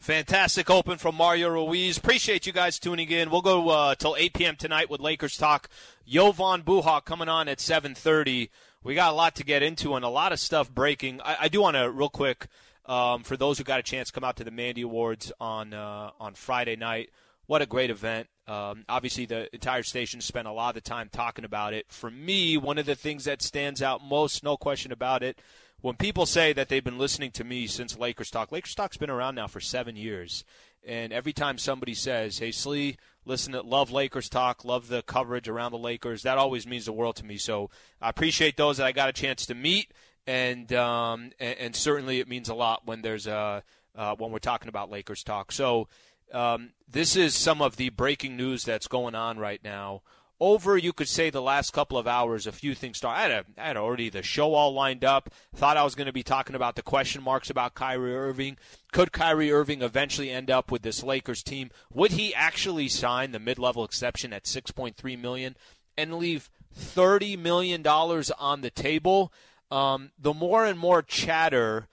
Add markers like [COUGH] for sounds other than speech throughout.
Fantastic open from Mario Ruiz. Appreciate you guys tuning in. We'll go uh, till 8 p.m. tonight with Lakers talk. Jovan Buha coming on at 7:30. We got a lot to get into and a lot of stuff breaking. I, I do want to real quick um, for those who got a chance come out to the Mandy Awards on uh, on Friday night. What a great event! Um, obviously, the entire station spent a lot of the time talking about it. For me, one of the things that stands out most, no question about it, when people say that they've been listening to me since Lakers Talk, Lakers Talk's been around now for seven years. And every time somebody says, "Hey, Slee, listen to love Lakers Talk, love the coverage around the Lakers," that always means the world to me. So I appreciate those that I got a chance to meet, and um, and, and, certainly it means a lot when there's a uh, when we're talking about Lakers Talk. So um, this is some of the breaking news that's going on right now over, you could say, the last couple of hours, a few things started. I had, a, I had already the show all lined up. Thought I was going to be talking about the question marks about Kyrie Irving. Could Kyrie Irving eventually end up with this Lakers team? Would he actually sign the mid-level exception at 6.3 million and leave 30 million dollars on the table? Um, the more and more chatter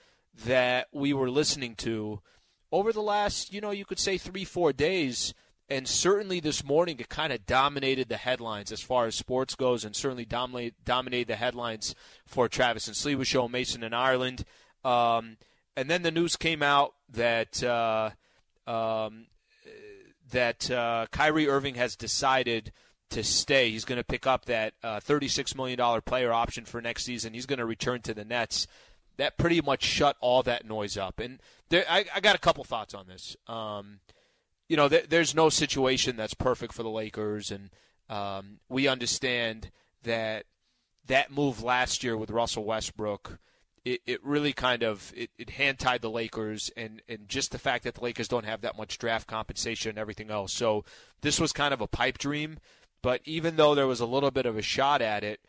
that we were listening to over the last, you know, you could say three, four days – and certainly this morning it kind of dominated the headlines as far as sports goes, and certainly dominate, dominated the headlines for Travis and Slee show Mason in Ireland. Um, and then the news came out that uh, um, that uh, Kyrie Irving has decided to stay. He's going to pick up that uh, $36 million player option for next season. He's going to return to the Nets. That pretty much shut all that noise up. And there, I, I, got a couple thoughts on this. Um, you know, th- there's no situation that's perfect for the Lakers, and um, we understand that that move last year with Russell Westbrook. It, it really kind of it, it hand tied the Lakers and, and just the fact that the Lakers don't have that much draft compensation and everything else. So this was kind of a pipe dream. But even though there was a little bit of a shot at it,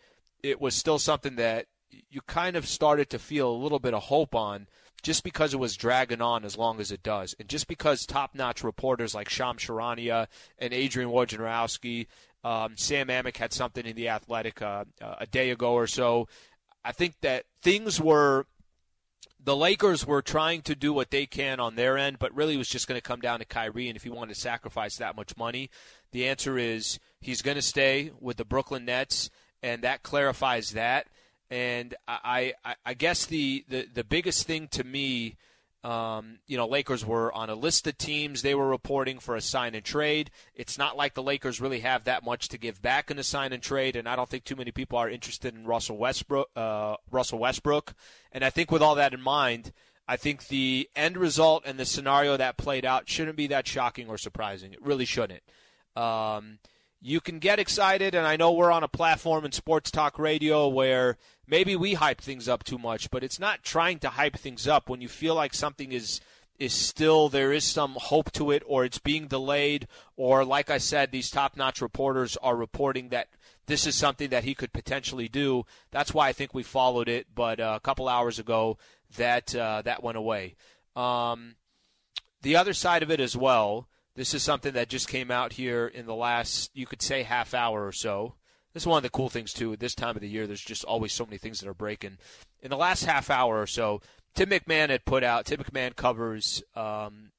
it was still something that you kind of started to feel a little bit of hope on just because it was dragging on as long as it does, and just because top-notch reporters like Shams Charania and Adrian Wojnarowski, um, Sam Amick had something in the Athletic uh, uh, a day ago or so. I think that things were the Lakers were trying to do what they can on their end, but really it was just going to come down to Kyrie. And if he wanted to sacrifice that much money, the answer is he's going to stay with the Brooklyn Nets, and that clarifies that. And I, I, I guess the, the, the biggest thing to me, um, you know, Lakers were on a list of teams they were reporting for a sign and trade. It's not like the Lakers really have that much to give back in a sign and trade, and I don't think too many people are interested in Russell Westbrook. Uh, Russell Westbrook, and I think with all that in mind, I think the end result and the scenario that played out shouldn't be that shocking or surprising. It really shouldn't. Um, you can get excited, and I know we're on a platform in sports talk radio where maybe we hype things up too much, but it's not trying to hype things up when you feel like something is is still there is some hope to it or it's being delayed or like I said these top-notch reporters are reporting that this is something that he could potentially do. That's why I think we followed it, but uh, a couple hours ago that uh, that went away. Um, the other side of it as well this is something that just came out here in the last, you could say, half hour or so. This is one of the cool things, too. At this time of the year, there's just always so many things that are breaking. In the last half hour or so, Tim MacMahon had put out, Tim MacMahon covers um,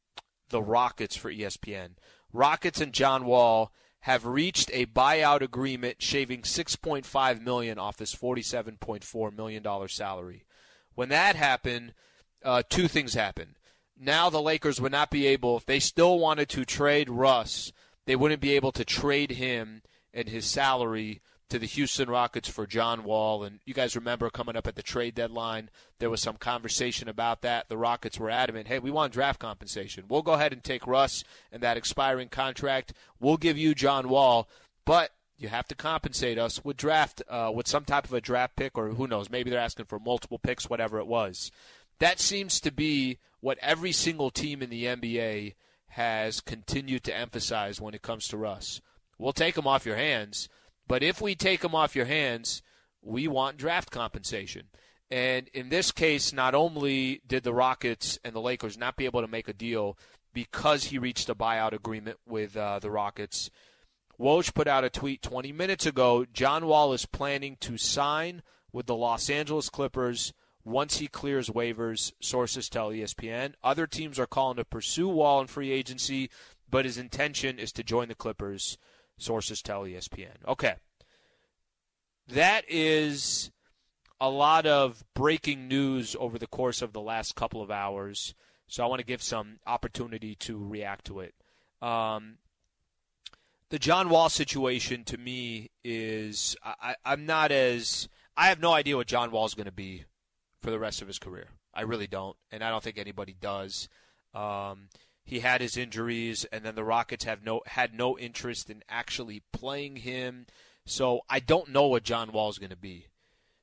the Rockets for ESPN. Rockets and John Wall have reached a buyout agreement shaving 6.5 million off this 47.4 million dollar salary. When that happened, uh, two things happened now the Lakers would not be able, if they still wanted to trade Russ, they wouldn't be able to trade him and his salary to the Houston Rockets for John Wall. And you guys remember coming up at the trade deadline, there was some conversation about that. The Rockets were adamant, hey, we want draft compensation. We'll go ahead and take Russ and that expiring contract. We'll give you John Wall, but you have to compensate us with draft, uh, with some type of a draft pick, or who knows, maybe they're asking for multiple picks, whatever it was. That seems to be what every single team in the NBA has continued to emphasize when it comes to Russ. We'll take them off your hands, but if we take them off your hands, we want draft compensation. And in this case, not only did the Rockets and the Lakers not be able to make a deal because he reached a buyout agreement with uh, the Rockets, Woj put out a tweet 20 minutes ago. John Wall is planning to sign with the Los Angeles Clippers once he clears waivers, sources tell ESPN. Other teams are calling to pursue Wall in free agency, but his intention is to join the Clippers, sources tell ESPN. Okay. That is a lot of breaking news over the course of the last couple of hours, so I want to give some opportunity to react to it. Um, the John Wall situation to me is I, I'm not as I have no idea what John Wall is going to be for the rest of his career. I really don't, and I don't think anybody does. Um, he had his injuries, and then the Rockets have no had no interest in actually playing him. So I don't know what John Wall is going to be.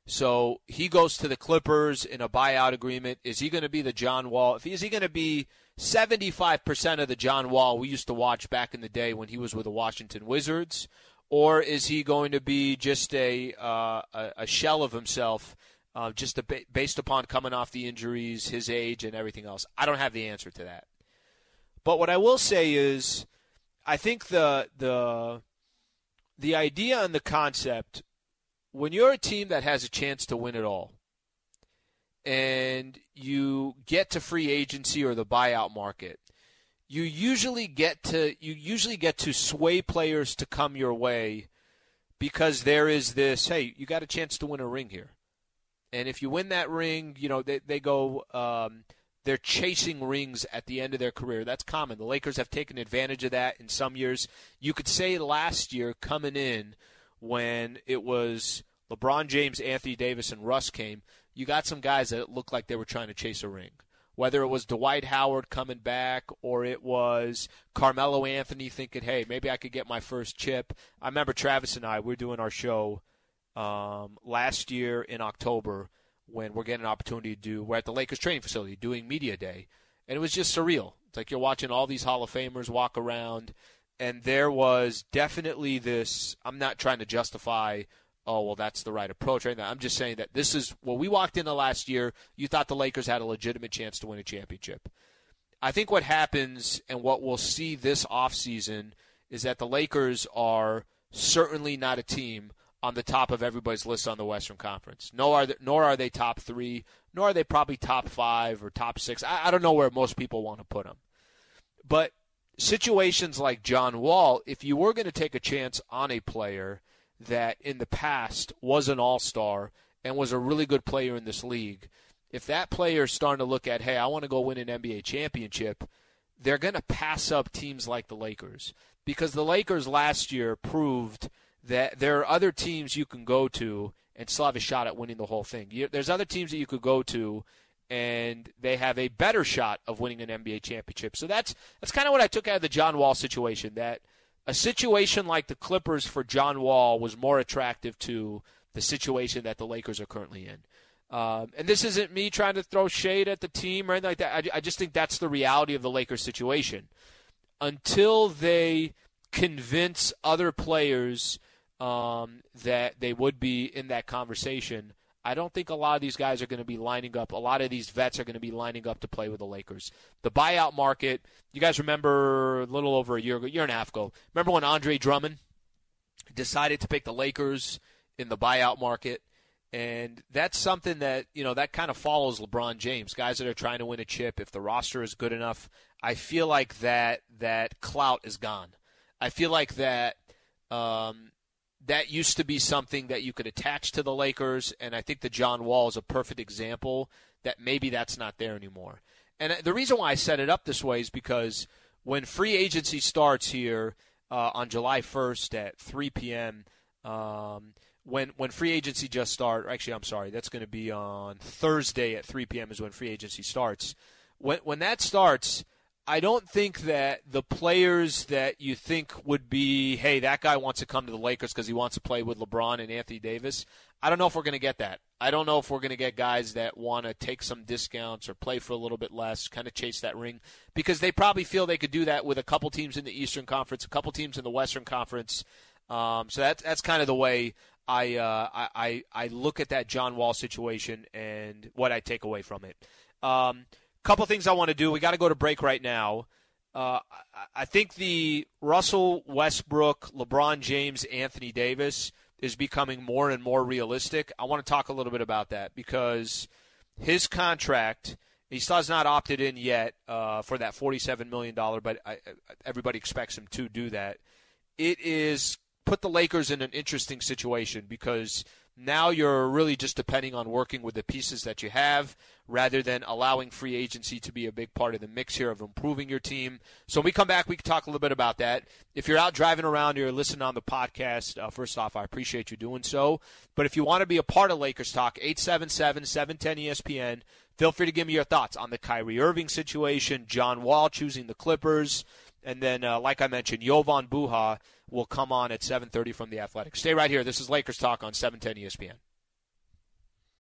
So he goes to the Clippers in a buyout agreement. Is he going to be the John Wall? If is he going to be 75% of the John Wall we used to watch back in the day when he was with the Washington Wizards? Or is he going to be just a, uh, a, a, shell of himself, uh, just a, based upon coming off the injuries, his age, and everything else? I don't have the answer to that. But what I will say is, I think the the the idea and the concept when you're a team that has a chance to win it all and you get to free agency or the buyout market you usually get to you usually get to sway players to come your way because there is this hey you got a chance to win a ring here. And if you win that ring you know they, they go um, they're chasing rings at the end of their career that's common the lakers have taken advantage of that in some years you could say last year coming in when it was LeBron James, Anthony Davis, and Russ came, you got some guys that looked like they were trying to chase a ring. Whether it was Dwight Howard coming back or it was Carmelo Anthony thinking, hey, maybe I could get my first chip. I remember Travis and I, we are doing our show um, last year in October when we're getting an opportunity to do, we're at the Lakers training facility doing Media Day. And it was just surreal. It's like you're watching all these Hall of Famers walk around and there was definitely this. I'm not trying to justify. Oh well, that's the right approach right. I'm just saying that this is well. We walked into last year. You thought the Lakers had a legitimate chance to win a championship. I think what happens and what we'll see this offseason is that the Lakers are certainly not a team on the top of everybody's list on the Western Conference. Nor are they, nor are they top three, nor are they probably top five or top six. I, I don't know where most people want to put them. But situations like John Wall, if you were going to take a chance on a player that in the past was an all star and was a really good player in this league, if that player is starting to look at, hey, I want to go win an NBA championship, they're going to pass up teams like the Lakers. Because the Lakers last year proved that there are other teams you can go to and still have a shot at winning the whole thing. There's other teams that you could go to and they have a better shot of winning an NBA championship. So that's that's kind of what I took out of the John Wall situation. That a situation like the Clippers for John Wall was more attractive to the situation that the Lakers are currently in. Um, and this isn't me trying to throw shade at the team or anything like that. I, I just think that's the reality of the Lakers situation. Until they convince other players um, that they would be in that conversation, I don't think a lot of these guys are going to be lining up. A lot of these vets are going to be lining up to play with the Lakers. The buyout market, you guys remember a little over a year ago, year and a half ago. Remember when Andre Drummond decided to pick the Lakers in the buyout market? And that's something that, you know, that kind of follows LeBron James. Guys that are trying to win a chip, if the roster is good enough, I feel like that that clout is gone. I feel like that um, that used to be something that you could attach to the Lakers, and I think the John Wall is a perfect example that maybe that's not there anymore. And the reason why I set it up this way is because when free agency starts here uh, on July 1st at 3 p.m., um, when when free agency just start, actually, I'm sorry, that's going to be on Thursday at 3 p.m. is when free agency starts. When when that starts, I don't think that the players that you think would be, hey, that guy wants to come to the Lakers because he wants to play with LeBron and Anthony Davis. I don't know if we're going to get that. I don't know if we're going to get guys that want to take some discounts or play for a little bit less, kind of chase that ring, because they probably feel they could do that with a couple teams in the Eastern Conference, a couple teams in the Western Conference. Um, so that's that's kind of the way I, uh, I I look at that John Wall situation and what I take away from it. Um, couple things I want to do. We got to go to break right now. Uh, I think the Russell Westbrook, LeBron James, Anthony Davis is becoming more and more realistic. I want to talk a little bit about that because his contract, he still has not opted in yet uh, for that $47 million, but I, everybody expects him to do that. It is put the Lakers in an interesting situation because now you're really just depending on working with the pieces that you have rather than allowing free agency to be a big part of the mix here of improving your team. So when we come back, we can talk a little bit about that. If you're out driving around, you're listening on the podcast, uh, first off, I appreciate you doing so. But if you want to be a part of Lakers Talk, 877 710 ESPN, feel free to give me your thoughts on the Kyrie Irving situation, John Wall choosing the Clippers, and then, uh, like I mentioned, Jovan Buha will come on at 7:30 from the Athletic. Stay right here. This is Lakers Talk on 710 ESPN.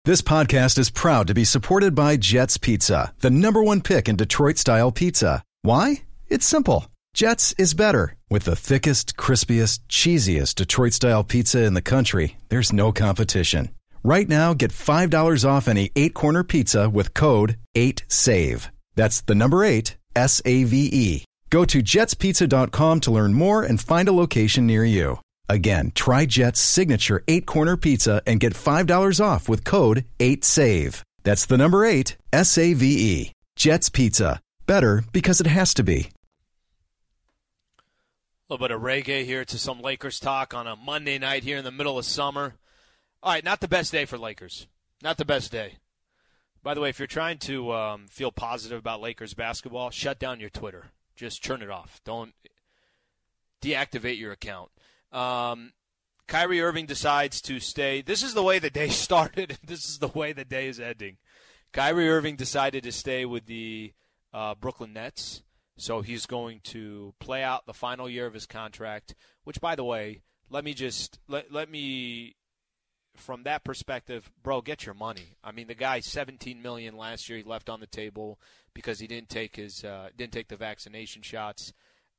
This podcast is proud to be supported by Jets Pizza, the number one pick in Detroit style pizza. Why? It's simple. Jets is better. With the thickest, crispiest, cheesiest Detroit style pizza in the country, there's no competition. Right now, get $5 off any eight corner pizza with code 8SAVE. That's the number eight, S A V E. Go to jetspizza.com to learn more and find a location near you. Again, try Jet's signature eight corner pizza and get $5 off with code 8SAVE. That's the number eight, S A V E. Jet's Pizza. Better because it has to be. A little bit of reggae here to some Lakers talk on a Monday night here in the middle of summer. All right, not the best day for Lakers. Not the best day. By the way, if you're trying to um, feel positive about Lakers basketball, shut down your Twitter. Just turn it off. Don't deactivate your account. Um, Kyrie Irving decides to stay. This is the way the day [LAUGHS] started. this is the way the day is ending. Kyrie Irving decided to stay with the uh, Brooklyn Nets. So he's going to play out the final year of his contract, which, by the way, let me just let, let me from that perspective, bro, get your money. I mean, the guy 17 million last year he left on the table because he didn't take his uh, didn't take the vaccination shots.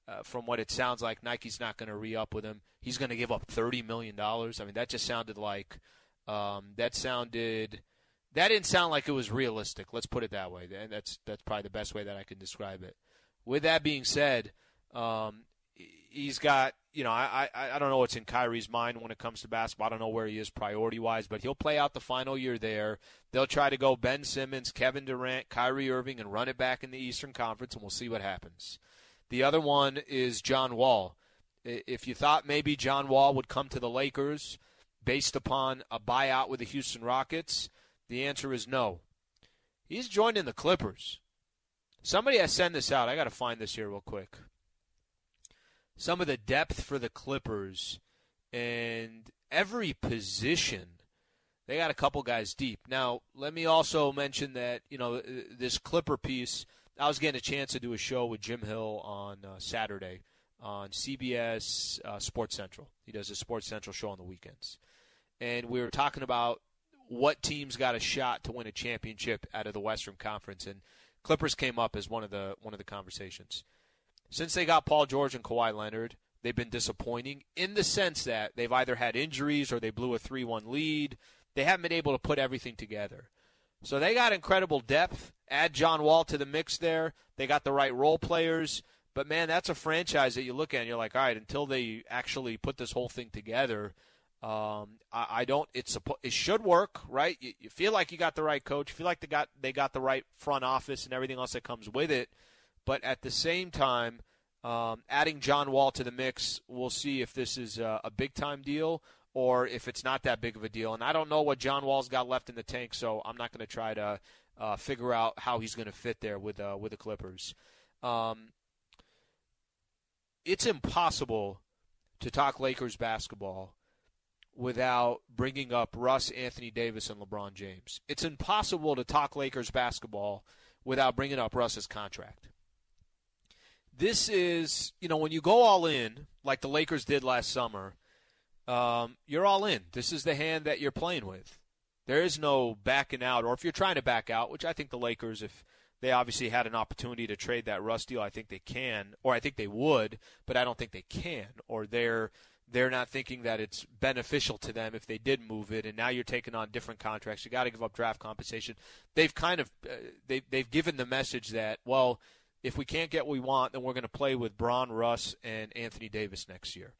Uh, from what it sounds like, Nike's not going to re up with him. He's going to give up 30 million dollars. I mean, that just sounded like um, that sounded that didn't sound like it was realistic. Let's put it that way. And that's that's probably the best way that I can describe it. With that being said, um, he's got you know I, I I don't know what's in Kyrie's mind when it comes to basketball. I don't know where he is priority wise, but he'll play out the final year there. They'll try to go Ben Simmons, Kevin Durant, Kyrie Irving, and run it back in the Eastern Conference, and we'll see what happens. The other one is John Wall. If you thought maybe John Wall would come to the Lakers based upon a buyout with the Houston Rockets, the answer is no. He's joining the Clippers. Somebody has sent this out. I got to find this here real quick some of the depth for the Clippers and every position. They got a couple guys deep. Now, let me also mention that, you know, this Clipper piece, I was getting a chance to do a show with Jim Hill on uh, Saturday on CBS uh, Sports Central. He does a Sports Central show on the weekends. And we were talking about what teams got a shot to win a championship out of the Western Conference and Clippers came up as one of the one of the conversations since they got Paul George and Kawhi Leonard, they've been disappointing in the sense that they've either had injuries or they blew a 3 1 lead. They haven't been able to put everything together. So they got incredible depth. Add John Wall to the mix there. They got the right role players. But man, that's a franchise that you look at and you're like, all right, until they actually put this whole thing together, um, I, I, don't. It's it should work, right? You, you, feel like you got the right coach. You feel like they got they got the right front office and everything else that comes with it. But at the same time, um, adding John Wall to the mix, we'll see if this is a, a big time deal or if it's not that big of a deal. And I don't know what John Wall's got left in the tank, so I'm not going to try to uh, figure out how he's going to fit there with uh, with the Clippers. Um, it's impossible to talk Lakers basketball without bringing up Russ, Anthony Davis, and LeBron James. It's impossible to talk Lakers basketball without bringing up Russ's contract. This is, you know, when you go all in, like the Lakers did last summer, um, you're all in. This is the hand that you're playing with. There is no backing out, or if you're trying to back out, which I think the Lakers, if they obviously had an opportunity to trade that Russ deal, I think they can, or I think they would, but I don't think they can, or they're they're not thinking that it's beneficial to them if they did move it, and now you're taking on different contracts. You got to give up draft compensation. They've kind of uh, they they've given the message that well, if we can't get what we want, then we're going to play with Bron, Russ, and Anthony Davis next year.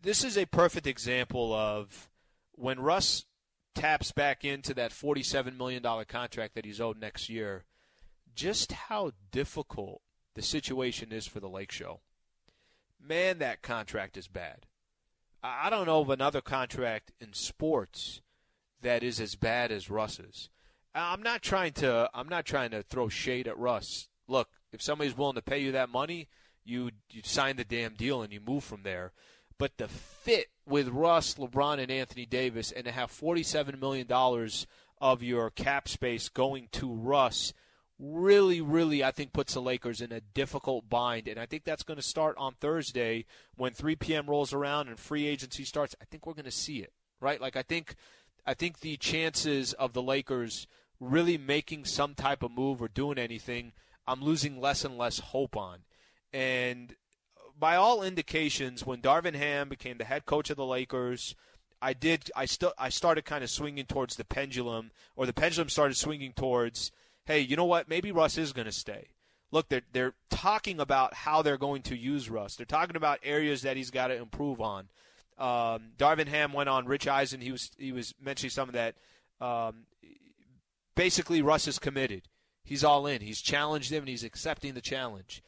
This is a perfect example of when Russ taps back into that $47 million contract that he's owed next year, just how difficult the situation is for the Lake Show. Man, that contract is bad. I don't know of another contract in sports that is as bad as Russ's. I'm not trying to I'm not trying to throw shade at Russ. Look, if somebody's willing to pay you that money, you you sign the damn deal and you move from there. But the fit with Russ, LeBron, and Anthony Davis, and to have $47 million of your cap space going to Russ really, really, I think puts the Lakers in a difficult bind. And I think that's going to start on Thursday when 3 p.m. rolls around and free agency starts. I think we're going to see it, right? Like, I think, I think the chances of the Lakers really making some type of move or doing anything, I'm losing less and less hope on. And by all indications, when Darvin Ham became the head coach of the Lakers, I did. I still. I started kind of swinging towards the pendulum, or the pendulum started swinging towards. Hey, you know what? Maybe Russ is going to stay. Look, they're they're talking about how they're going to use Russ. They're talking about areas that he's got to improve on. Um, Darvin Ham went on Rich Eisen. He was he was mentioning some of that. Um, basically, Russ is committed. He's all in. He's challenged him, and he's accepting the challenge.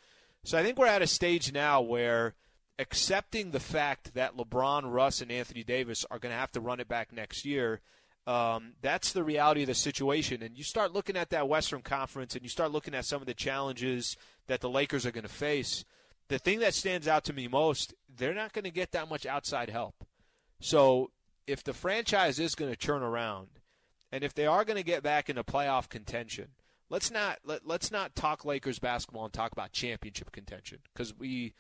So I think we're at a stage now where accepting the fact that LeBron, Russ, and Anthony Davis are going to have to run it back next year. Um, that's the reality of the situation. And you start looking at that Western Conference and you start looking at some of the challenges that the Lakers are going to face. The thing that stands out to me most, they're not going to get that much outside help. So if the franchise is going to turn around, and if they are going to get back into playoff contention, let's not let, let's not talk Lakers basketball and talk about championship contention because we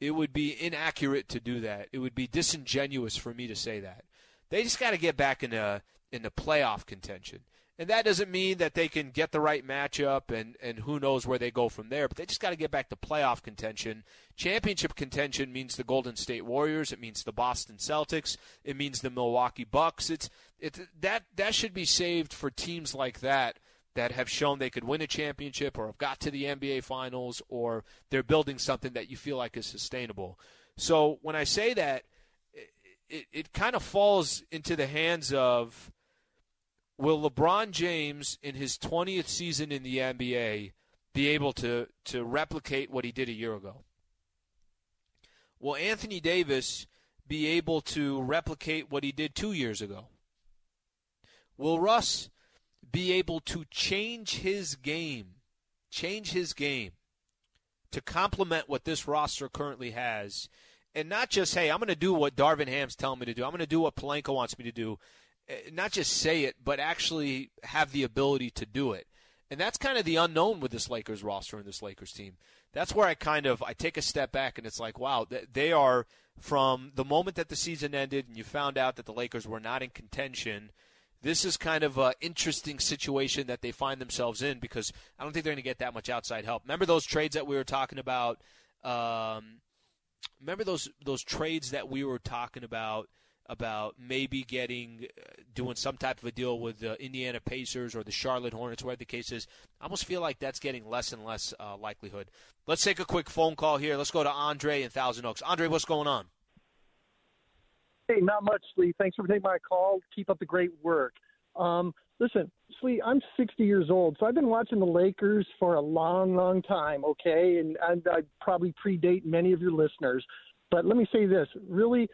it would be inaccurate to do that. It would be disingenuous for me to say that. They just got to get back into into playoff contention. And that doesn't mean that they can get the right matchup and, and who knows where they go from there, but they just got to get back to playoff contention. Championship contention means the Golden State Warriors, it means the Boston Celtics, it means the Milwaukee Bucks. It's it that that should be saved for teams like that that have shown they could win a championship or have got to the NBA finals or they're building something that you feel like is sustainable. So when I say that, it, it, it kind of falls into the hands of will LeBron James in his 20th season in the NBA be able to, to replicate what he did a year ago? Will Anthony Davis be able to replicate what he did two years ago? Will Russ be able to change his game, change his game to complement what this roster currently has, and not just hey, I'm going to do what Darvin Ham's telling me to do. I'm going to do what Pelinka wants me to do. Eh, not just say it, but actually have the ability to do it. And that's kind of the unknown with this Lakers roster and this Lakers team. That's where I kind of I take a step back and it's like, wow, they are from the moment that the season ended and you found out that the Lakers were not in contention this is kind of an interesting situation that they find themselves in because I don't think they're going to get that much outside help. Remember those trades that we were talking about? Um, remember those those trades that we were talking about about maybe getting uh, doing some type of a deal with the Indiana Pacers or the Charlotte Hornets, whatever the case is. I almost feel like that's getting less and less uh, likelihood. Let's take a quick phone call here. Let's go to Andre in Thousand Oaks. Andre, what's going on? Hey, not much, Slee. Thanks for taking my call. Keep up the great work. Um, listen, Slee, I'm 60 years old, so I've been watching the Lakers for a long, long time, okay? And, and I probably predate many of your listeners. But let me say this really,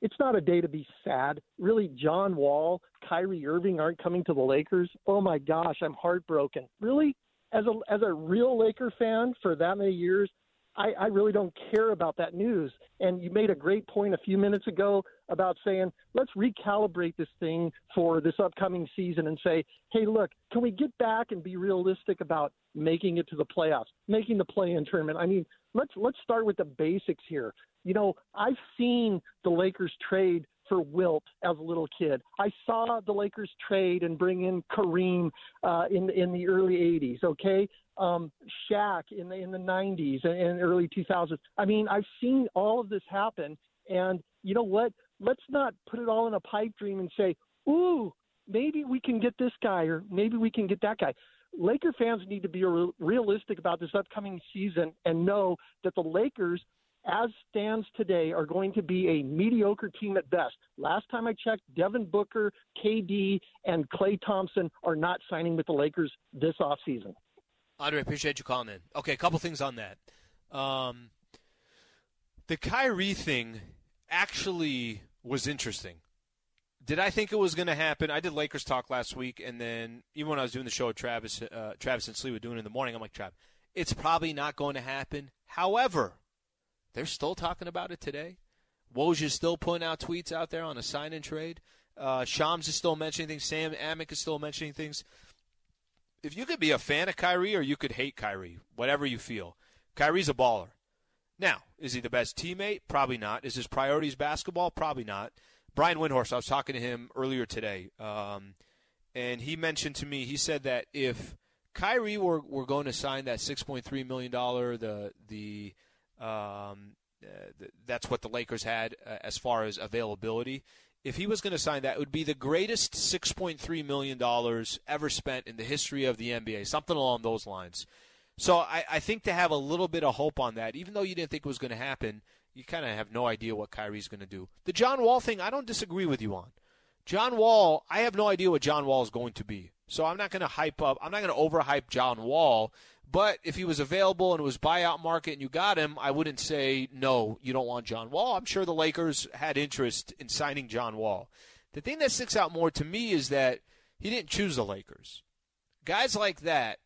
it's not a day to be sad. Really, John Wall, Kyrie Irving aren't coming to the Lakers. Oh my gosh, I'm heartbroken. Really? As a as a real Laker fan for that many years, I, I really don't care about that news. And you made a great point a few minutes ago about saying, let's recalibrate this thing for this upcoming season and say, hey, look, can we get back and be realistic about making it to the playoffs, making the play-in tournament? I mean, let's let's start with the basics here. You know, I've seen the Lakers trade for Wilt as a little kid. I saw the Lakers trade and bring in Kareem uh, in in the early '80s. Okay, um, Shaq in the in the '90s and, and early 2000s. I mean, I've seen all of this happen, and you know what? Let's not put it all in a pipe dream and say, "Ooh, maybe we can get this guy or maybe we can get that guy." Laker fans need to be realistic about this upcoming season and know that the Lakers as stands today, are going to be a mediocre team at best. Last time I checked, Devin Booker, KD, and Klay Thompson are not signing with the Lakers this offseason. Andre, appreciate you calling in. Okay, a couple things on that. Um, the Kyrie thing actually was interesting. Did I think it was going to happen? I did Lakers talk last week, and then even when I was doing the show with Travis, uh, Travis and Slee were doing it in the morning, I'm like, Trav, it's probably not going to happen. However, they're still talking about it today. Woj is still putting out tweets out there on a sign and trade. Uh, Shams is still mentioning things. Sam Amick is still mentioning things. If you could be a fan of Kyrie or you could hate Kyrie, whatever you feel, Kyrie's a baller. Now, is he the best teammate? Probably not. Is his priorities basketball? Probably not. Brian Windhorst, I was talking to him earlier today, um, and he mentioned to me, he said that if Kyrie were, were going to sign that $6.3 million, the, the – um, uh, that's what the Lakers had uh, as far as availability. If he was going to sign that, it would be the greatest $6.3 million ever spent in the history of the NBA, something along those lines. So I, I think to have a little bit of hope on that, even though you didn't think it was going to happen, you kind of have no idea what Kyrie's going to do. The John Wall thing, I don't disagree with you on. John Wall, I have no idea what John Wall is going to be. So I'm not going to hype up, I'm not going to overhype John Wall but if he was available and it was buyout market and you got him, I wouldn't say no, you don't want John Wall. I'm sure the Lakers had interest in signing John Wall. The thing that sticks out more to me is that he didn't choose the Lakers. Guys like that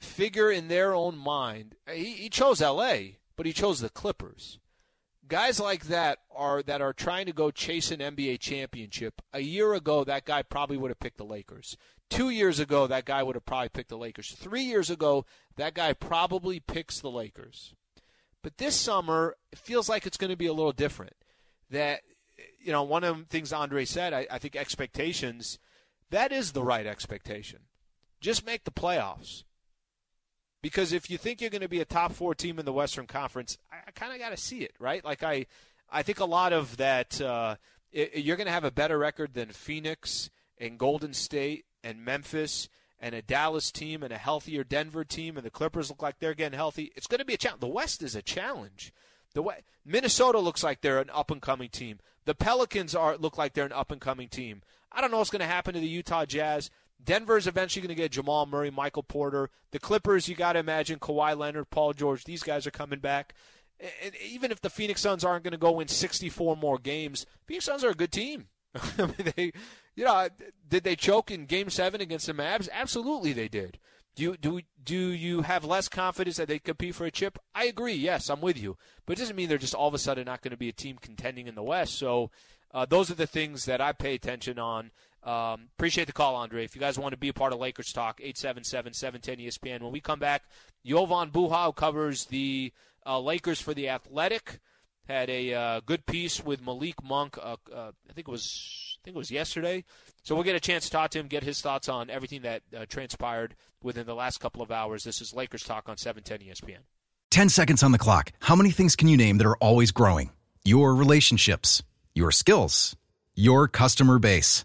figure in their own mind. He, he chose L.A., but he chose the Clippers guys like that are that are trying to go chase an NBA championship. A year ago, that guy probably would have picked the Lakers. Two years ago, that guy would have probably picked the Lakers. Three years ago, that guy probably picks the Lakers. But this summer, it feels like it's going to be a little different. That you know, one of the things Andre said, I, I think expectations. That is the right expectation. Just make the playoffs. Because if you think you're going to be a top four team in the Western Conference, I, I kind of got to see it, right? Like I, I think a lot of that. Uh, it, you're going to have a better record than Phoenix and Golden State and Memphis and a Dallas team and a healthier Denver team and the Clippers look like they're getting healthy. It's going to be a challenge. The West is a challenge. The way, Minnesota looks like they're an up and coming team. The Pelicans are look like they're an up and coming team. I don't know what's going to happen to the Utah Jazz. Denver's eventually going to get Jamal Murray, Michael Porter. The Clippers, you got to imagine Kawhi Leonard, Paul George. These guys are coming back. And even if the Phoenix Suns aren't going to go win 64 more games, Phoenix Suns are a good team. [LAUGHS] I mean, they, you know, did they choke in Game Seven against the Mavs? Absolutely, they did. Do you, do do you have less confidence that they compete for a chip? I agree. Yes, I'm with you, but it doesn't mean they're just all of a sudden not going to be a team contending in the West. So uh, those are the things that I pay attention on. Um, appreciate the call, Andre. If you guys want to be a part of Lakers Talk, 877-710 ESPN. When we come back, Jovan Buha covers the uh, Lakers for the Athletic. Had a uh, good piece with Malik Monk. Uh, uh, I think it was I think it was yesterday. So we'll get a chance to talk to him, get his thoughts on everything that uh, transpired within the last couple of hours. This is Lakers Talk on 710 ESPN. 10 seconds on the clock. How many things can you name that are always growing? Your relationships, your skills, your customer base.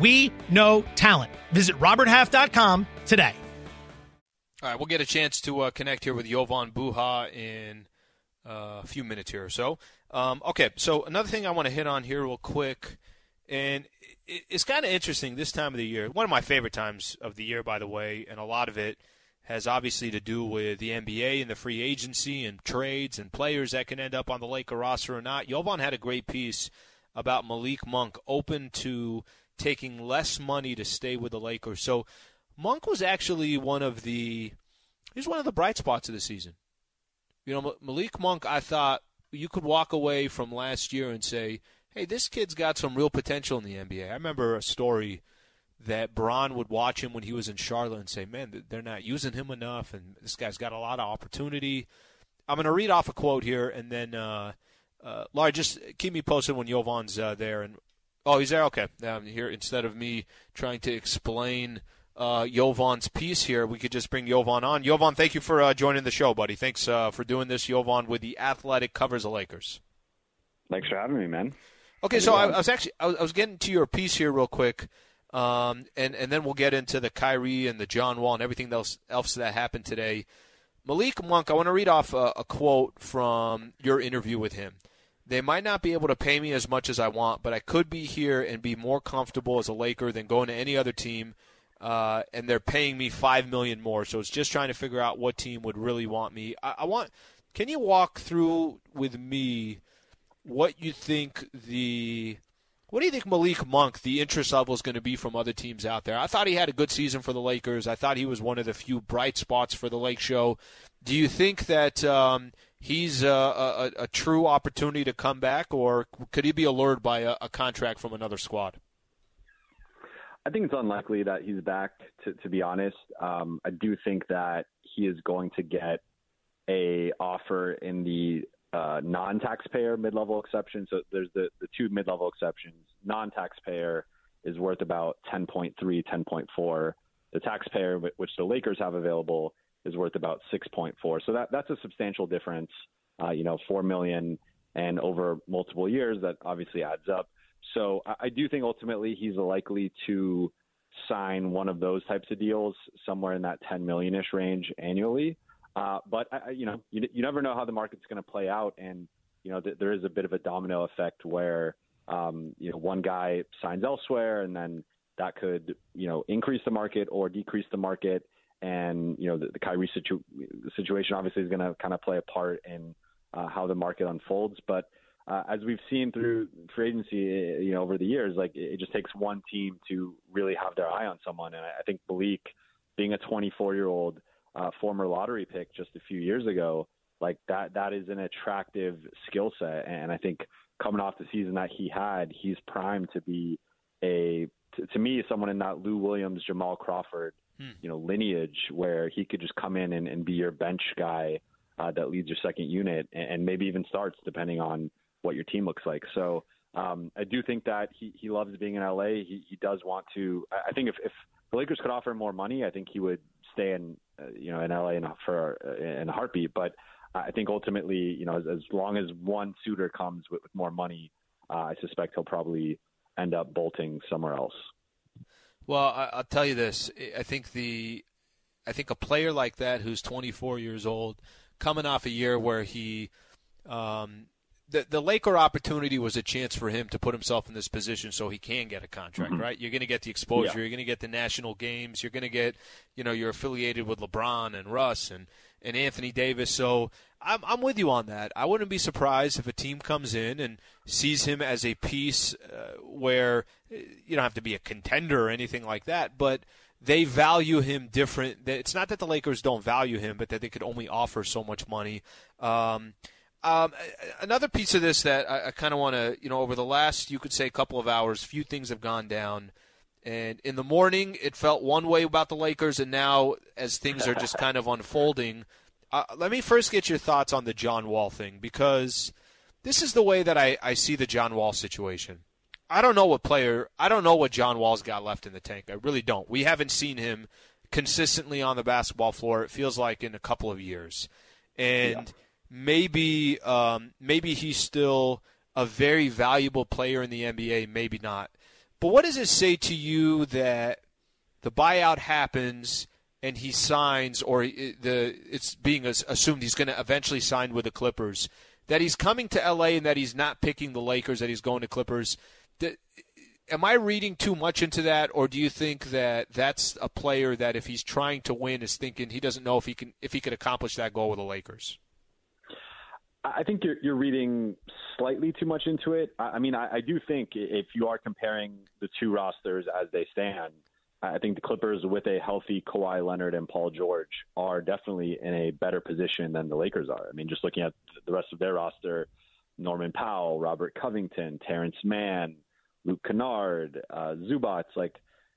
we know talent. Visit RobertHalf.com today. All right, we'll get a chance to uh, connect here with Jovan Buha in uh, a few minutes here or so. Um, okay, so another thing I want to hit on here real quick, and it's kind of interesting this time of the year. One of my favorite times of the year, by the way, and a lot of it has obviously to do with the NBA and the free agency and trades and players that can end up on the Laker roster or not. Jovan had a great piece about Malik Monk open to taking less money to stay with the Lakers. So Monk was actually one of the he's one of the bright spots of the season. You know, Malik Monk, I thought you could walk away from last year and say, "Hey, this kid's got some real potential in the NBA." I remember a story that Bron would watch him when he was in Charlotte and say, "Man, they're not using him enough, and this guy's got a lot of opportunity." I'm going to read off a quote here, and then uh, uh, just keep me posted when Jovan's uh, there. And oh, he's there. Okay, um, here instead of me trying to explain uh, Jovan's piece here, we could just bring Jovan on. Jovan, thank you for uh, joining the show, buddy. Thanks uh, for doing this. Jovan with the Athletic covers the Lakers. Thanks for having me, man. Okay, so I, I, was actually I was, I was, getting to your piece here real quick, um, and and then we'll get into the Kyrie and the John Wall and everything else else that happened today. Malik Monk, I want to read off a, a quote from your interview with him. They might not be able to pay me as much as I want, but I could be here and be more comfortable as a Laker than going to any other team uh, and they're paying me five million more. So it's just trying to figure out what team would really want me. I, I want. Can you walk through with me what you think the what do you think Malik Monk, the interest level is going to be from other teams out there? I thought he had a good season for the Lakers. I thought he was one of the few bright spots for the Lake Show. Do you think that um, he's a, a, a, true opportunity to come back, or could he be allured by a, a contract from another squad? I think it's unlikely that he's back. To, to be honest, um, I do think that he is going to get a offer in the uh, non-taxpayer mid-level exception. So there's the the two mid-level exceptions. Non-taxpayer is worth about 10.3, 10.4. The taxpayer, which the Lakers have available, is worth about 6.4. So that that's a substantial difference. Uh, you know, four million and over multiple years, that obviously adds up. So I I do think ultimately he's likely to sign one of those types of deals somewhere in that 10 million-ish range annually. Uh, but I, you know, you, you never know how the market's going to play out, and you know th- there is a bit of a domino effect where um, you know one guy signs elsewhere, and then that could you know increase the market or decrease the market. And you know the, the Kyrie situ- situation obviously is going to kind of play a part in uh, how the market unfolds, but uh, as we've seen through free agency, eh, you know, over the years, like it just takes one team to really have their eye on someone. And I think Malik, being a 24 year old uh, former lottery pick just a few years ago, like that, that is an attractive skill set. And I think coming off the season that he had, he's primed to be a, to, to me, someone in that Lou Williams, Jamal Crawford, hmm. you know, lineage where he could just come in and, and be your bench guy. Uh, that leads your second unit and, and maybe even starts depending on what your team looks like. So um, I do think that he, he loves being in LA. He, he does want to. I think if, if the Lakers could offer him more money, I think he would stay in uh, you know in LA in for uh, in a heartbeat. But I think ultimately, you know, as, as long as one suitor comes with, with more money, uh, I suspect he'll probably end up bolting somewhere else. Well, I, I'll tell you this. I think the I think a player like that who's 24 years old, coming off a year where he um, the the Laker opportunity was a chance for him to put himself in this position so he can get a contract, mm-hmm. right? You're going to get the exposure, yeah. you're going to get the national games, you're going to get, you know, you're affiliated with LeBron and Russ and and Anthony Davis. So I'm I'm with you on that. I wouldn't be surprised if a team comes in and sees him as a piece uh, where you don't have to be a contender or anything like that, but they value him different. It's not that the Lakers don't value him, but that they could only offer so much money. Um, um, another piece of this that I, I kind of want to, you know, over the last, you could say, couple of hours, few things have gone down. And in the morning, it felt one way about the Lakers, and now, as things are just kind of unfolding, uh, let me first get your thoughts on the John Wall thing because this is the way that I, I see the John Wall situation. I don't know what player, I don't know what John Wall's got left in the tank. I really don't. We haven't seen him consistently on the basketball floor. It feels like in a couple of years, and yeah. maybe um, maybe he's still a very valuable player in the NBA. Maybe not. But what does it say to you that the buyout happens and he signs, or the it's being assumed he's going to eventually sign with the Clippers? That he's coming to LA and that he's not picking the Lakers. That he's going to Clippers. Am I reading too much into that, or do you think that that's a player that if he's trying to win is thinking he doesn't know if he can if he could accomplish that goal with the Lakers? I think you're you're reading slightly too much into it. I, mean, I, I do think if you are comparing the two rosters as they stand, I think the Clippers with a healthy Kawhi Leonard and Paul George are definitely in a better position than the Lakers are. I mean, just looking at the rest of their roster, Norman Powell, Robert Covington, Terrence Mann, Luke Kennard, uh, Zubac, like,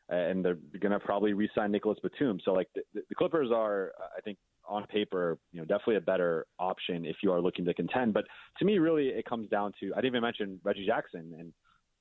and they're going to probably re-sign Nicolas Batum. So like the, the Clippers are, I think, on paper, you know, definitely a better option if you are looking to contend. But to me, really, it comes down to I didn't even mention Reggie Jackson, and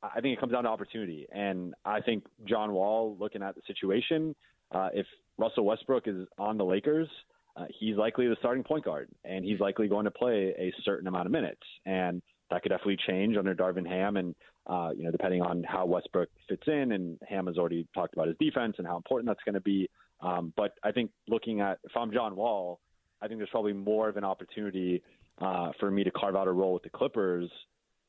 I think it comes down to opportunity. And I think John Wall, looking at the situation, uh, if Russell Westbrook is on the Lakers, uh, he's likely the starting point guard, and he's likely going to play a certain amount of minutes, and that could definitely change under Darvin Ham, and uh, you know, depending on how Westbrook fits in. And Ham has already talked about his defense and how important that's going to be. Um, but I think looking at if I'm John Wall, I think there's probably more of an opportunity uh, for me to carve out a role with the Clippers,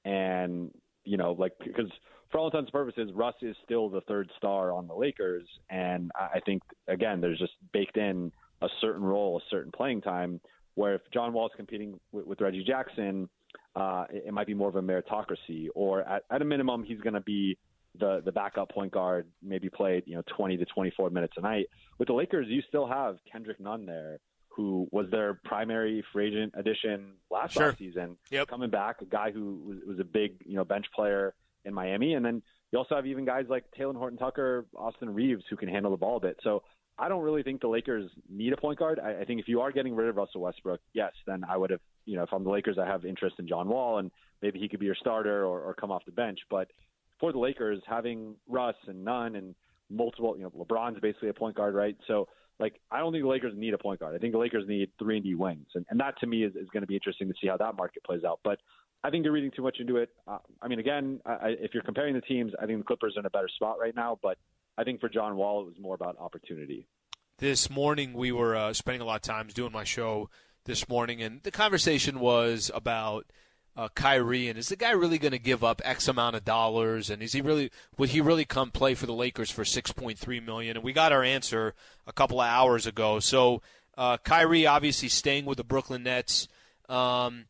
and you know, like because for all intents and purposes, Russ is still the third star on the Lakers, and I think again, there's just baked in a certain role, a certain playing time. Where if John Wall is competing with, with Reggie Jackson, uh, it, it might be more of a meritocracy, or at, at a minimum, he's going to be the the backup point guard maybe played you know 20 to 24 minutes a night. With the Lakers, you still have Kendrick Nunn there, who was their primary free agent addition last sure. season, yep. coming back, a guy who was, was a big you know bench player in Miami, and then you also have even guys like Talen Horton Tucker, Austin Reaves, who can handle the ball a bit. So I don't really think the Lakers need a point guard. I, I think if you are getting rid of Russell Westbrook, yes, then I would have, you know, if I'm the Lakers, I have interest in John Wall, and maybe he could be your starter or, or come off the bench. But for the Lakers, having Russ and Nunn and multiple, you know, LeBron's basically a point guard, right? So, like, I don't think the Lakers need a point guard. I think the Lakers need three and D wings, and, and that to me is, is going to be interesting to see how that market plays out. But I think you're reading too much into it. Uh, I mean, again, I, if you're comparing the teams, I think the Clippers are in a better spot right now. But I think for John Wall, it was more about opportunity. This morning, we were uh, spending a lot of time doing my show this morning, and the conversation was about – uh, Kyrie, and is the guy really going to give up X amount of dollars? And is he really would he really come play for the Lakers for 6.3 million? And we got our answer a couple of hours ago. So uh, Kyrie obviously staying with the Brooklyn Nets. Um,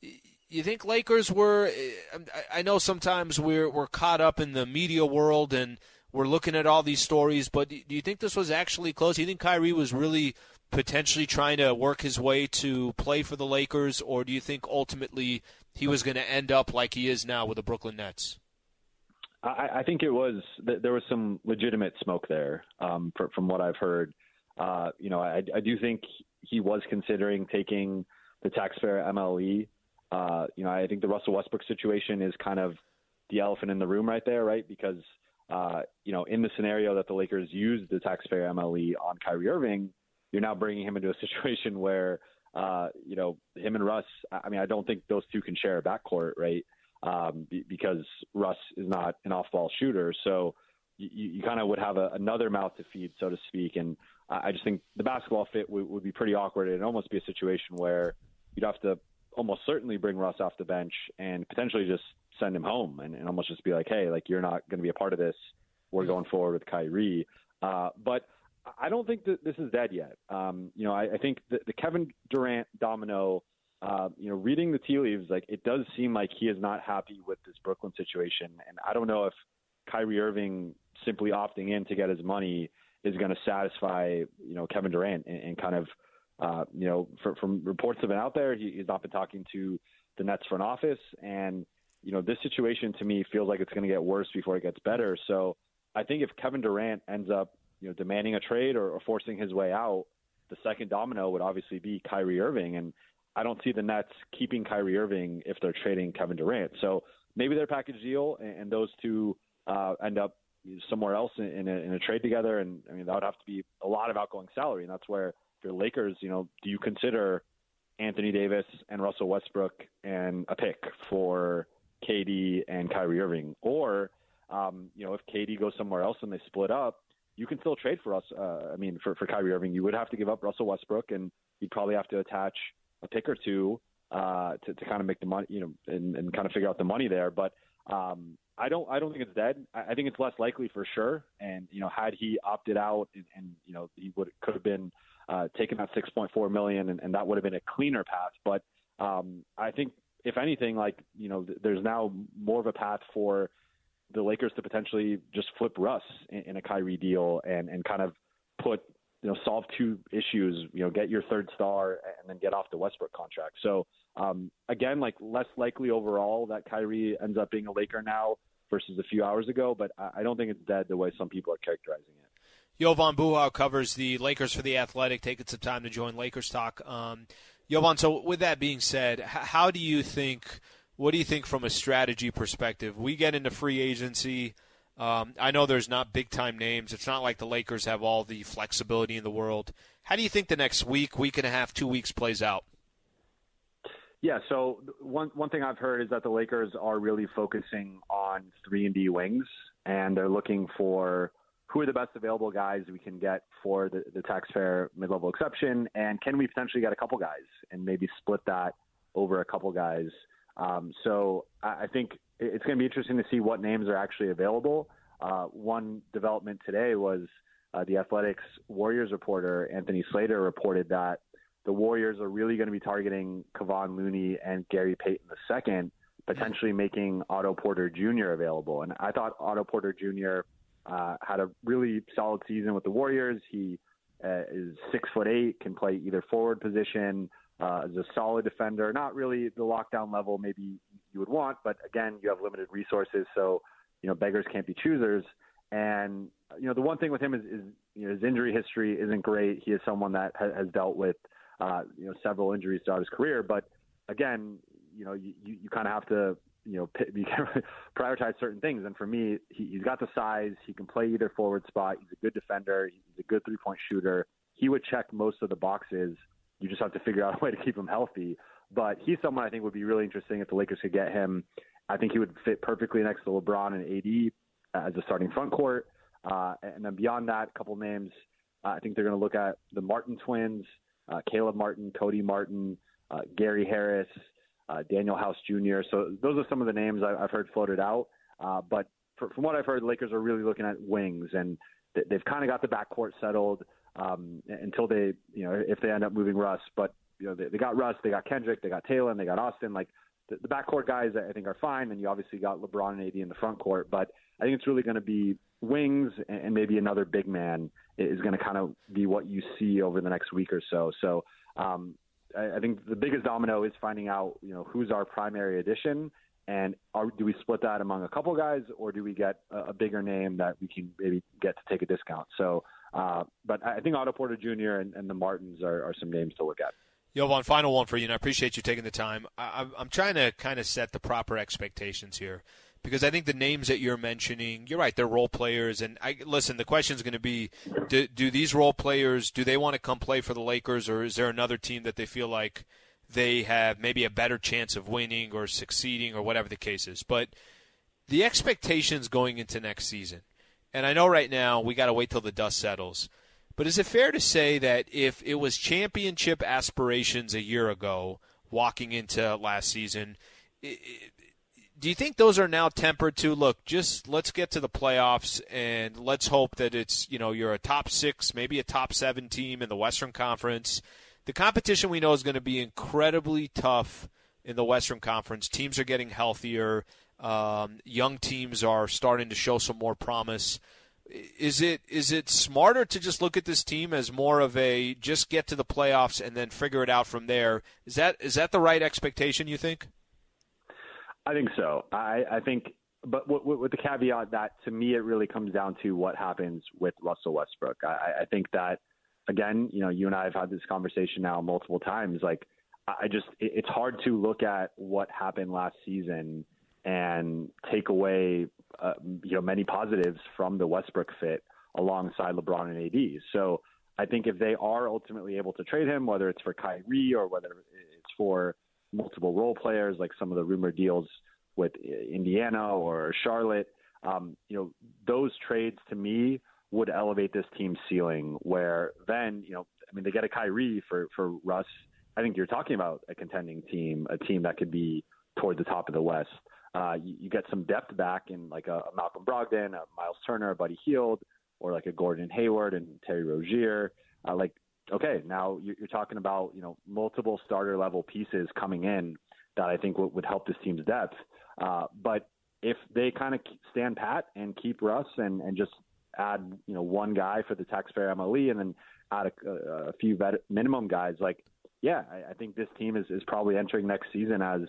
you think Lakers were? I know sometimes we're we're caught up in the media world and we're looking at all these stories, but do you think this was actually close? Do you think Kyrie was really potentially trying to work his way to play for the Lakers, or do you think ultimately he was going to end up like he is now with the Brooklyn Nets? I, I think it was there was some legitimate smoke there um, for, from what I've heard. Uh, you know, I, I do think he was considering taking the taxpayer MLE. Uh, you know, I think the Russell Westbrook situation is kind of the elephant in the room right there, right? Because uh, you know, in the scenario that the Lakers used the taxpayer MLE on Kyrie Irving, you're now bringing him into a [LAUGHS] situation where, uh, you know, him and Russ. I mean, I don't think those two can share a backcourt, right? Um, because Russ is not an off-ball shooter, so you, you kind of would have a, another mouth to feed, so to speak. And I just think the basketball fit would, would be pretty awkward. It'd almost be a situation where you'd have to almost certainly bring Russ off the bench and potentially just send him home and, and almost just be like, hey, like you're not going to be a part of this. We're going forward with Kyrie. Uh, but I don't think that this is dead yet. Um, you know, I, I think the, the Kevin Durant domino, uh, you know, reading the tea leaves, like it does seem like he is not happy with this Brooklyn situation. And I don't know if Kyrie Irving simply opting in to get his money is going to satisfy, you know, Kevin Durant and, and kind of, uh, you know, for, from reports have been out there, he, he's not been talking to the Nets front office. And, you know, this situation to me feels like it's going to get worse before it gets better. So I think if Kevin Durant ends up you know, demanding a trade or, or forcing his way out, the second domino would obviously be Kyrie Irving. And I don't see the Nets keeping Kyrie Irving if they're trading Kevin Durant. So maybe they're package deal, and, and those two uh, end up somewhere else in, in, a, in a trade together. And I mean, that would have to be a lot of outgoing salary, and that's where if you're Lakers, you know, do you consider Anthony Davis and Russell Westbrook and a pick for KD and Kyrie Irving, or um, you know, if KD goes somewhere else and they split up, you can still trade for us. Uh, I mean, for for Kyrie Irving, you would have to give up Russell Westbrook, and you'd probably have to attach a pick or two uh, to to kind of make the money, you know, and, and kind of figure out the money there. But um, I don't I don't think it's dead. I, I think it's less likely for sure. And you know, had he opted out, and, and you know, he would could have been uh, taking that 6.4 million, and, and that would have been a cleaner path. But um, I think if anything, like you know, th- there's now more of a path for the Lakers to potentially just flip Russ in, in a Kyrie deal and and kind of put you know solve two issues. You know, get your third star and then get off the Westbrook contract. So um, again, like less likely overall that Kyrie ends up being a Laker now versus a few hours ago, but I don't think it's dead the way some people are characterizing it. Jovan Buha covers the Lakers for the Athletic, taking some time to join Lakers talk. Um, Jovan, so with that being said, how do you think? What do you think from a strategy perspective? We get into free agency. Um, I know there's not big time names. It's not like the Lakers have all the flexibility in the world. How do you think the next week, week and a half, two weeks plays out? Yeah, so one one thing I've heard is that the Lakers are really focusing on three and D wings, and they're looking for who are the best available guys we can get for the, the taxpayer mid-level exception, and can we potentially get a couple guys and maybe split that over a couple guys. Um, so I, think it's going to be interesting to see what names are actually available. Uh, one development today was uh, the Athletics Warriors reporter Anthony Slater reported that the Warriors are really going to be targeting Kevon Looney and Gary Payton II, potentially making Otto Porter Jr. available. And I thought Otto Porter Jr uh, had a really solid season with the Warriors. He uh, is six foot eight, can play either forward position, uh, is a solid defender. Not really the lockdown level maybe you would want, but again, you have limited resources, so you know beggars can't be choosers. And you know the one thing with him is, is you know his injury history isn't great. He is someone that ha- has dealt with uh, you know several injuries throughout his career, but again, you know you, you, you kind of have to you know, you [LAUGHS] prioritize certain things. And for me, he, he's got the size. He can play either forward spot. He's a good defender. He's a good three point shooter. He would check most of the boxes. You just have to figure out a way to keep him healthy. But he's someone I think would be really interesting if the Lakers could get him. I think he would fit perfectly next to LeBron and AD as a starting front court. Uh, and then beyond that, a couple names. Uh, I think they're going to look at the Martin twins, uh, Caleb Martin, Cody Martin, uh, Gary Harris, uh, Danuel House Jr. So those are some of the names I, have heard floated out. Uh, but for, from what I've heard, Lakers are really looking at wings, and they, have kind of got the backcourt settled um, until they, you know, if they end up moving Russ. But you know, they, they got Russ, they got Kendrick, they got Taylor, and they got Austin. Like the, the backcourt guys, I think are fine. And you obviously got LeBron and AD in the front court. But I think it's really going to be wings and, maybe another big man is going to kind of be what you see over the next week or so. So um, I, I think the biggest domino is finding out, you know, who's our primary addition, and are, do we split that among a couple guys, or do we get a, a bigger name that we can maybe get to take a discount? So, uh, but I think Otto Porter Jr. and, and the Martins are, are some names to look at. Jovan, final one for you, and I appreciate you taking the time. I, I'm trying to kind of set the proper expectations here because I think the names that you're mentioning, you're right, they're role players. And I listen, the question is going to be, do, do these role players do they want to come play for the Lakers, or is there another team that they feel like they have maybe a better chance of winning or succeeding or whatever the case is? But the expectations going into next season, and I know right now we got to wait till the dust settles. But is it fair to say that if it was championship aspirations a year ago, walking into last season, do you think those are now tempered to look just let's get to the playoffs and let's hope that it's you know you're a top six maybe a top seven team in the western conference? The competition we know is going to be incredibly tough in the western conference. Teams are getting healthier um, young teams are starting to show some more promise is it is it smarter to just look at this team as more of a just get to the playoffs and then figure it out from there is that is that the right expectation you think I think so. I, I think, but with, with the caveat that to me it really comes down to what happens with Russell Westbrook. I, I think that again, you know, you and I have had this conversation now multiple times. Like, I just it's hard to look at what happened last season and take away uh, you know many positives from the Westbrook fit alongside LeBron and AD. So I think if they are ultimately able to trade him, whether it's for Kyrie or whether it's for multiple role players, like some of the rumored deals with Indiana or Charlotte, um, you know, those trades to me would elevate this team's ceiling. Where then, you know, I mean, they get a Kyrie for for Russ. I think you're talking about a contending team, a team that could be toward the top of the West. Uh, you, you get some depth back in like a, a Malcolm Brogdon, a Miles Turner, a Buddy Hield, or like a Gordon Hayward and Terry Rozier. Uh, like, okay, now you're, you're talking about you know multiple starter level pieces coming in that I think would, would help this team's depth. Uh, but if they kind of stand pat and keep Russ and, and just add you know one guy for the taxpayer MLE and then add a, a few vet, minimum guys, like yeah, I, I think this team is, is probably entering next season as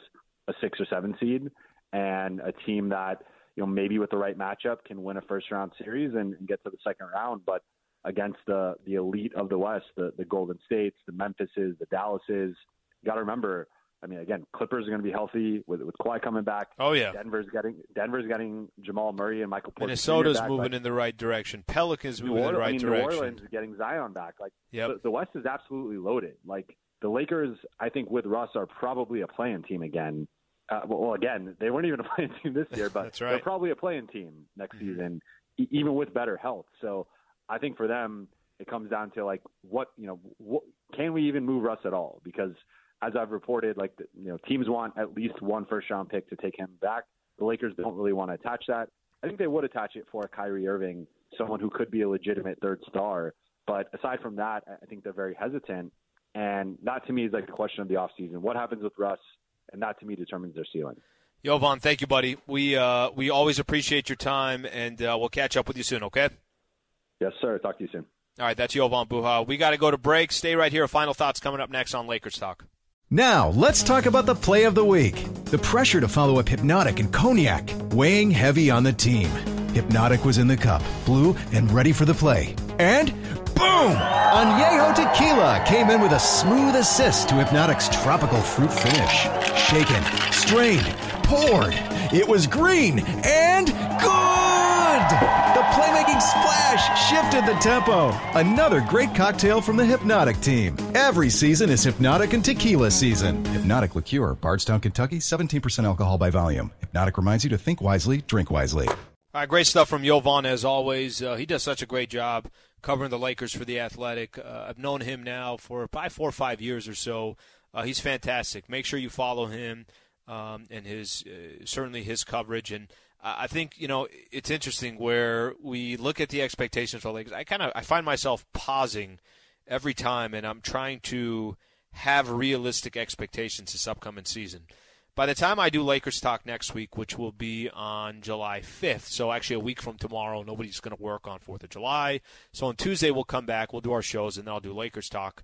a six or seven seed and a team that you know maybe with the right matchup can win a first round series and, and get to the second round, but against the the elite of the West, the the Golden States, the Memphises, the Dallases. You got to remember. I mean, again, Clippers are going to be healthy with with Kawhi coming back. Oh yeah, Denver's getting Denver's getting Jamal Murray and Michael. Porter Minnesota's back. moving like, in the right direction. Pelicans moving Orleans, in the right I mean, direction. New Orleans is getting Zion back. Like Yep. the, the West is absolutely loaded. Like the Lakers, I think with Russ are probably a play-in team again. Uh, well, well, again, they weren't even a play-in team this year, but right. they're probably a play-in team next Mhm. season, e- even with better health. So I think for them, it comes down to like what you know, what, can we even move Russ at all? Because as I've reported, like the, you know, teams want at least one first round pick to take him back. The Lakers don't really want to attach that. I think they would attach it for Kyrie Irving, someone who could be a legitimate third star. But aside from that, I think they're very hesitant. And that to me is like the question of the offseason. What happens with Russ? And that to me determines their ceiling. Jovan, thank you, buddy. We uh, we always appreciate your time, and uh, we'll catch up with you soon. Okay. Yes, sir. Talk to you soon. All right, that's Jovan Buha. We got to go to break. Stay right here. Final thoughts coming up next on Lakers Talk. Now, let's talk about the play of the week. The pressure to follow up Hypnotic and Cognac, weighing heavy on the team. Hypnotic was in the cup, blue, and ready for the play. And boom! Añejo Tequila came in with a smooth assist to Hypnotic's tropical fruit finish. Shaken, strained, poured. It was green and good! The playmaking splash shifted the tempo. Another great cocktail from the Hypnotic team. Every season is Hypnotic and Tequila season. Hypnotic Liqueur, Bardstown, Kentucky, 17% alcohol by volume. Hypnotic reminds you to think wisely, drink wisely. All right, great stuff from Jovan as always. Uh, he does such a great job covering the Lakers for the Athletic. Uh, I've known him now for probably four or five years or so. Uh, he's fantastic. Make sure you follow him um, and his uh, certainly his coverage. And I think you know it's interesting where we look at the expectations for the Lakers. I kind of I find myself pausing every time, and I'm trying to have realistic expectations this upcoming season. By the time I do Lakers talk next week, which will be on July 5th, so actually a week from tomorrow, nobody's going to work on 4th of July. So on Tuesday we'll come back, we'll do our shows, and then I'll do Lakers talk.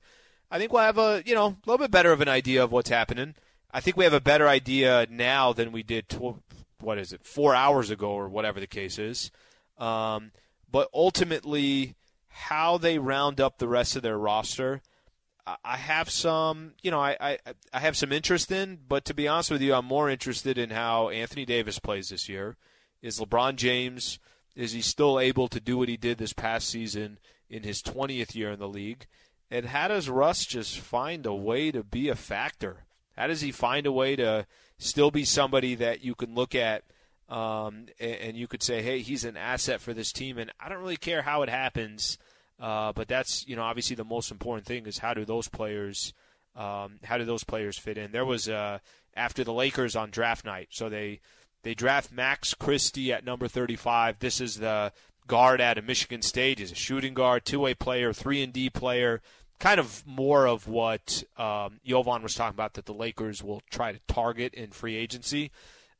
I think we'll have a you know a little bit better of an idea of what's happening. I think we have a better idea now than we did. Tw- what is it? Four hours ago, or whatever the case is. Um, but ultimately, how they round up the rest of their roster. I- have some, you know, I, I I have some interest in, but to be honest with you, I'm more interested in how Anthony Davis plays this year. Is LeBron James is he still able to do what he did this past season in his 20th year in the league? And how does Russ just find a way to be a factor? How does he find a way to still be somebody that you can look at um, and, and you could say, hey, he's an asset for this team? And I don't really care how it happens. Uh, but that's you know obviously the most important thing is how do those players um, how do those players fit in? There was uh, after the Lakers on draft night, so they they draft Max Christie at number 35. This is the guard out of Michigan State. He's a shooting guard, two way player, three and D player. Kind of more of what um, Jovan was talking about that the Lakers will try to target in free agency.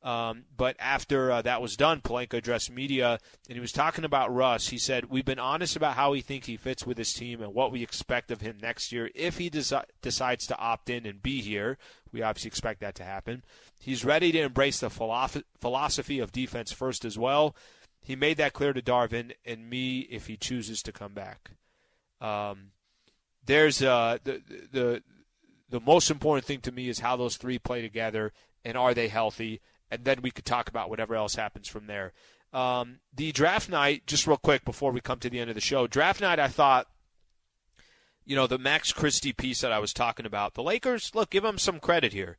Um, but after uh, that was done, Pelinka addressed media and he was talking about Russ. He said, We've been honest about how we think he fits with his team and what we expect of him next year if he desi- decides to opt in and be here. We obviously expect that to happen. He's ready to embrace the philosoph- philosophy of defense first as well. He made that clear to Darvin and me if he chooses to come back. Um, there's uh, the, the The most important thing to me is how those three play together and are they healthy? And then we could talk about whatever else happens from there. Um, the draft night, just real quick before we come to the end of the show, draft night, I thought, you know, the Max Christie piece that I was talking about, the Lakers, look, give them some credit here.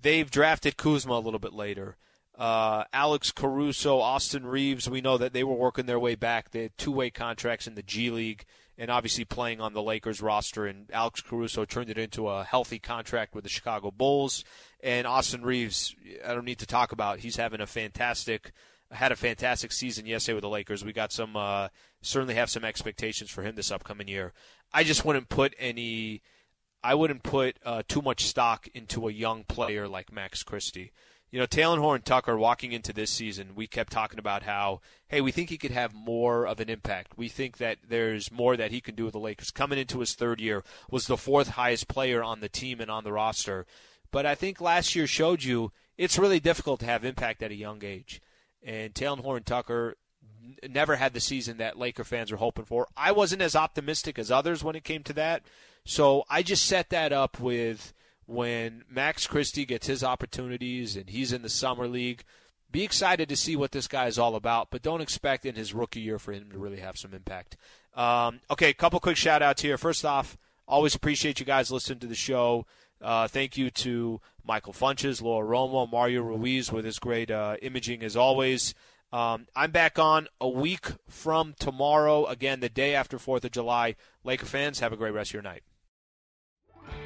They've drafted Kuzma a little bit later. Uh, Alex Caruso, Austin Reaves, we know that they were working their way back. They had two way contracts in the G League and obviously playing on the Lakers roster. And Alex Caruso turned it into a healthy contract with the Chicago Bulls. And Austin Reaves, I don't need to talk about. He's having a fantastic, had a fantastic season yesterday with the Lakers. We got some, uh, certainly have some expectations for him this upcoming year. I just wouldn't put any, I wouldn't put uh, too much stock into a young player like Max Christie you know, Talen Horn Tucker walking into this season, we kept talking about how, hey, we think he could have more of an impact. We think that there's more that he can do with the Lakers. Coming into his third year, was the fourth highest player on the team and on the roster. But I think last year showed you it's really difficult to have impact at a young age. And Talen Horn Tucker never had the season that Laker fans were hoping for. I wasn't as optimistic as others when it came to that. So I just set that up with when Max Christie gets his opportunities and he's in the summer league. Be excited to see what this guy is all about, but don't expect in his rookie year for him to really have some impact. Um, okay, a couple quick shout outs here. First off, always appreciate you guys listening to the show. Uh, thank you to Michael Funches, Laura Romo, Mario Ruiz with his great uh, imaging as always. Um, I'm back on a week from tomorrow, again, the day after 4th of July. Laker fans, have a great rest of your night.